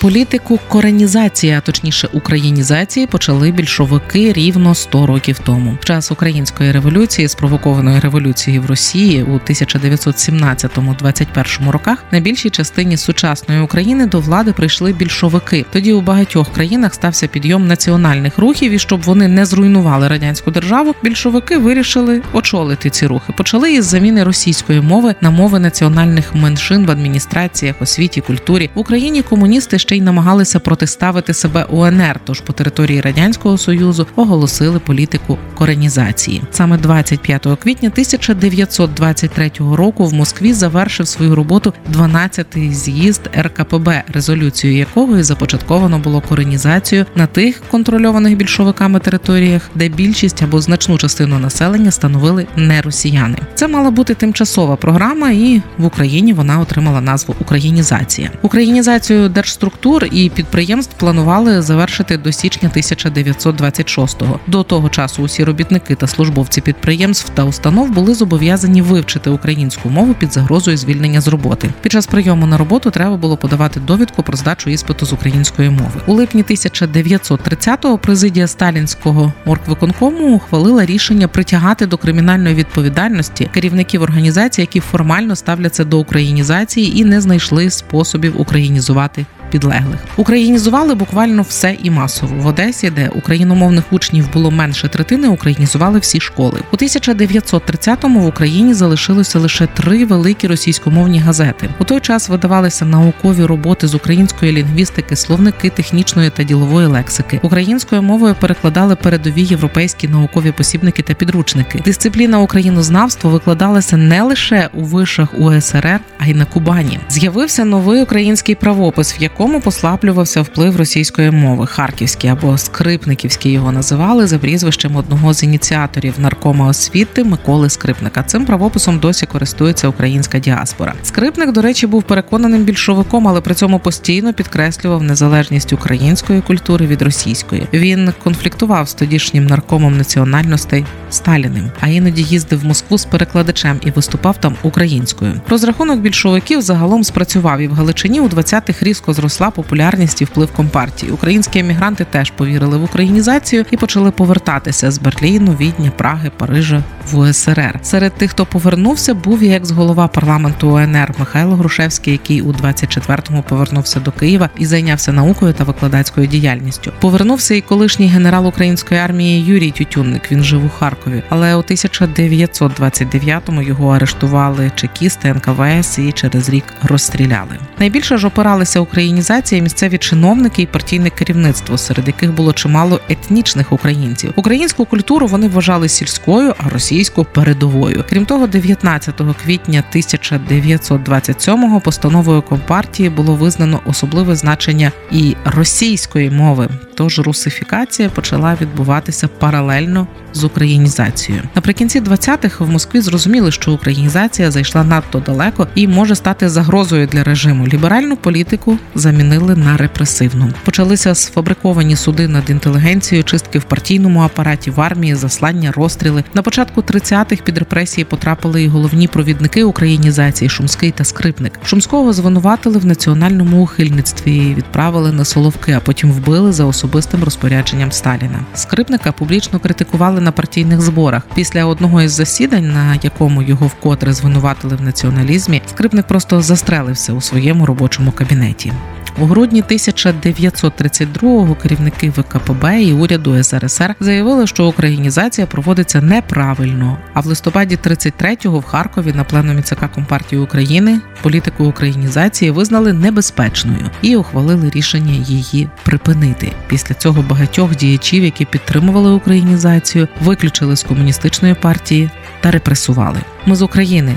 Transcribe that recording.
Політику коренізації, а точніше українізації, почали більшовики рівно 100 років тому. В час української революції, спровокованої революцією в Росії у 1917-21 роках, на більшій частині сучасної України до влади прийшли більшовики. Тоді у багатьох країнах стався підйом національних рухів, і щоб вони не зруйнували радянську державу, більшовики вирішили очолити ці рухи. Почали із заміни російської мови на мови національних меншин в адміністраціях, освіті, культурі в Україні. Комуністи ще й намагалися протиставити себе УНР, тож по території радянського союзу оголосили політику коренізації. Саме 25 квітня 1923 року в Москві завершив свою роботу 12-й з'їзд РКПБ, резолюцією якого і започатковано було коренізацію на тих контрольованих більшовиками територіях, де більшість або значну частину населення становили не росіяни. Це мала бути тимчасова програма, і в Україні вона отримала назву Українізація. Українізацію держструктур структур і підприємств планували завершити до січня 1926-го. До того часу усі робітники та службовці підприємств та установ були зобов'язані вивчити українську мову під загрозою звільнення з роботи. Під час прийому на роботу треба було подавати довідку про здачу іспиту з української мови. У липні 1930-го президія сталінського оргвиконкому ухвалила рішення притягати до кримінальної відповідальності керівників організацій, які формально ставляться до українізації і не знайшли способів українізувати підлеглих. Українізували буквально все і масово в Одесі, де україномовних учнів було менше третини. Українізували всі школи. У 1930-му в Україні залишилося лише три великі російськомовні газети. У той час видавалися наукові роботи з української лінгвістики, словники технічної та ділової лексики. Українською мовою перекладали передові європейські наукові посібники та підручники. Дисципліна українознавства викладалася не лише у вишах УСРР, а й на Кубані. З'явився новий український правопис, в якому якому послаблювався вплив російської мови харківський або скрипниківський його називали за прізвищем одного з ініціаторів наркома освіти Миколи Скрипника. Цим правописом досі користується українська діаспора. Скрипник, до речі, був переконаним більшовиком, але при цьому постійно підкреслював незалежність української культури від російської. Він конфліктував з тодішнім наркомом національностей Сталіним, а іноді їздив в Москву з перекладачем і виступав там українською. Розрахунок більшовиків загалом спрацював і в Галичині у 20-х різко зростав зросла популярність і вплив компартії. Українські емігранти теж повірили в українізацію і почали повертатися з Берліну, Відня, Праги, Парижа в УСРР. Серед тих, хто повернувся, був і екс-голова парламенту УНР Михайло Грушевський, який у 24-му повернувся до Києва і зайнявся наукою та викладацькою діяльністю. Повернувся і колишній генерал української армії Юрій Тютюнник. Він жив у Харкові, але у 1929-му його арештували чекісти НКВС і через рік розстріляли. Найбільше ж опиралися Україні організація, місцеві чиновники і партійне керівництво, серед яких було чимало етнічних українців. Українську культуру вони вважали сільською, а російську передовою. Крім того, 19 квітня 1927-го постановою компартії було визнано особливе значення і російської мови. Тож русифікація почала відбуватися паралельно з українізацією. Наприкінці 20-х в Москві зрозуміли, що українізація зайшла надто далеко і може стати загрозою для режиму. Ліберальну політику замінили на репресивну. Почалися сфабриковані суди над інтелігенцією, чистки в партійному апараті, в армії, заслання, розстріли. На початку 30-х під репресії потрапили і головні провідники українізації Шумський та Скрипник. Шумського звинуватили в національному ухильництві і відправили на Соловки, а потім вбили за особистим розпорядженням Сталіна. Скрипника публічно критикували на партійних зборах. Після одного із засідань, на якому його вкотре звинуватили в націоналізмі, скрипник просто застрелився у своєму робочому кабінеті. У грудні 1932-го керівники ВКПБ і уряду СРСР заявили, що українізація проводиться неправильно. А в листопаді 33-го в Харкові на пленумі ЦК Компартії України політику українізації визнали небезпечною і ухвалили рішення її припинити. Після цього багатьох діячів, які підтримували українізацію, виключили з комуністичної партії та репресували. Ми з України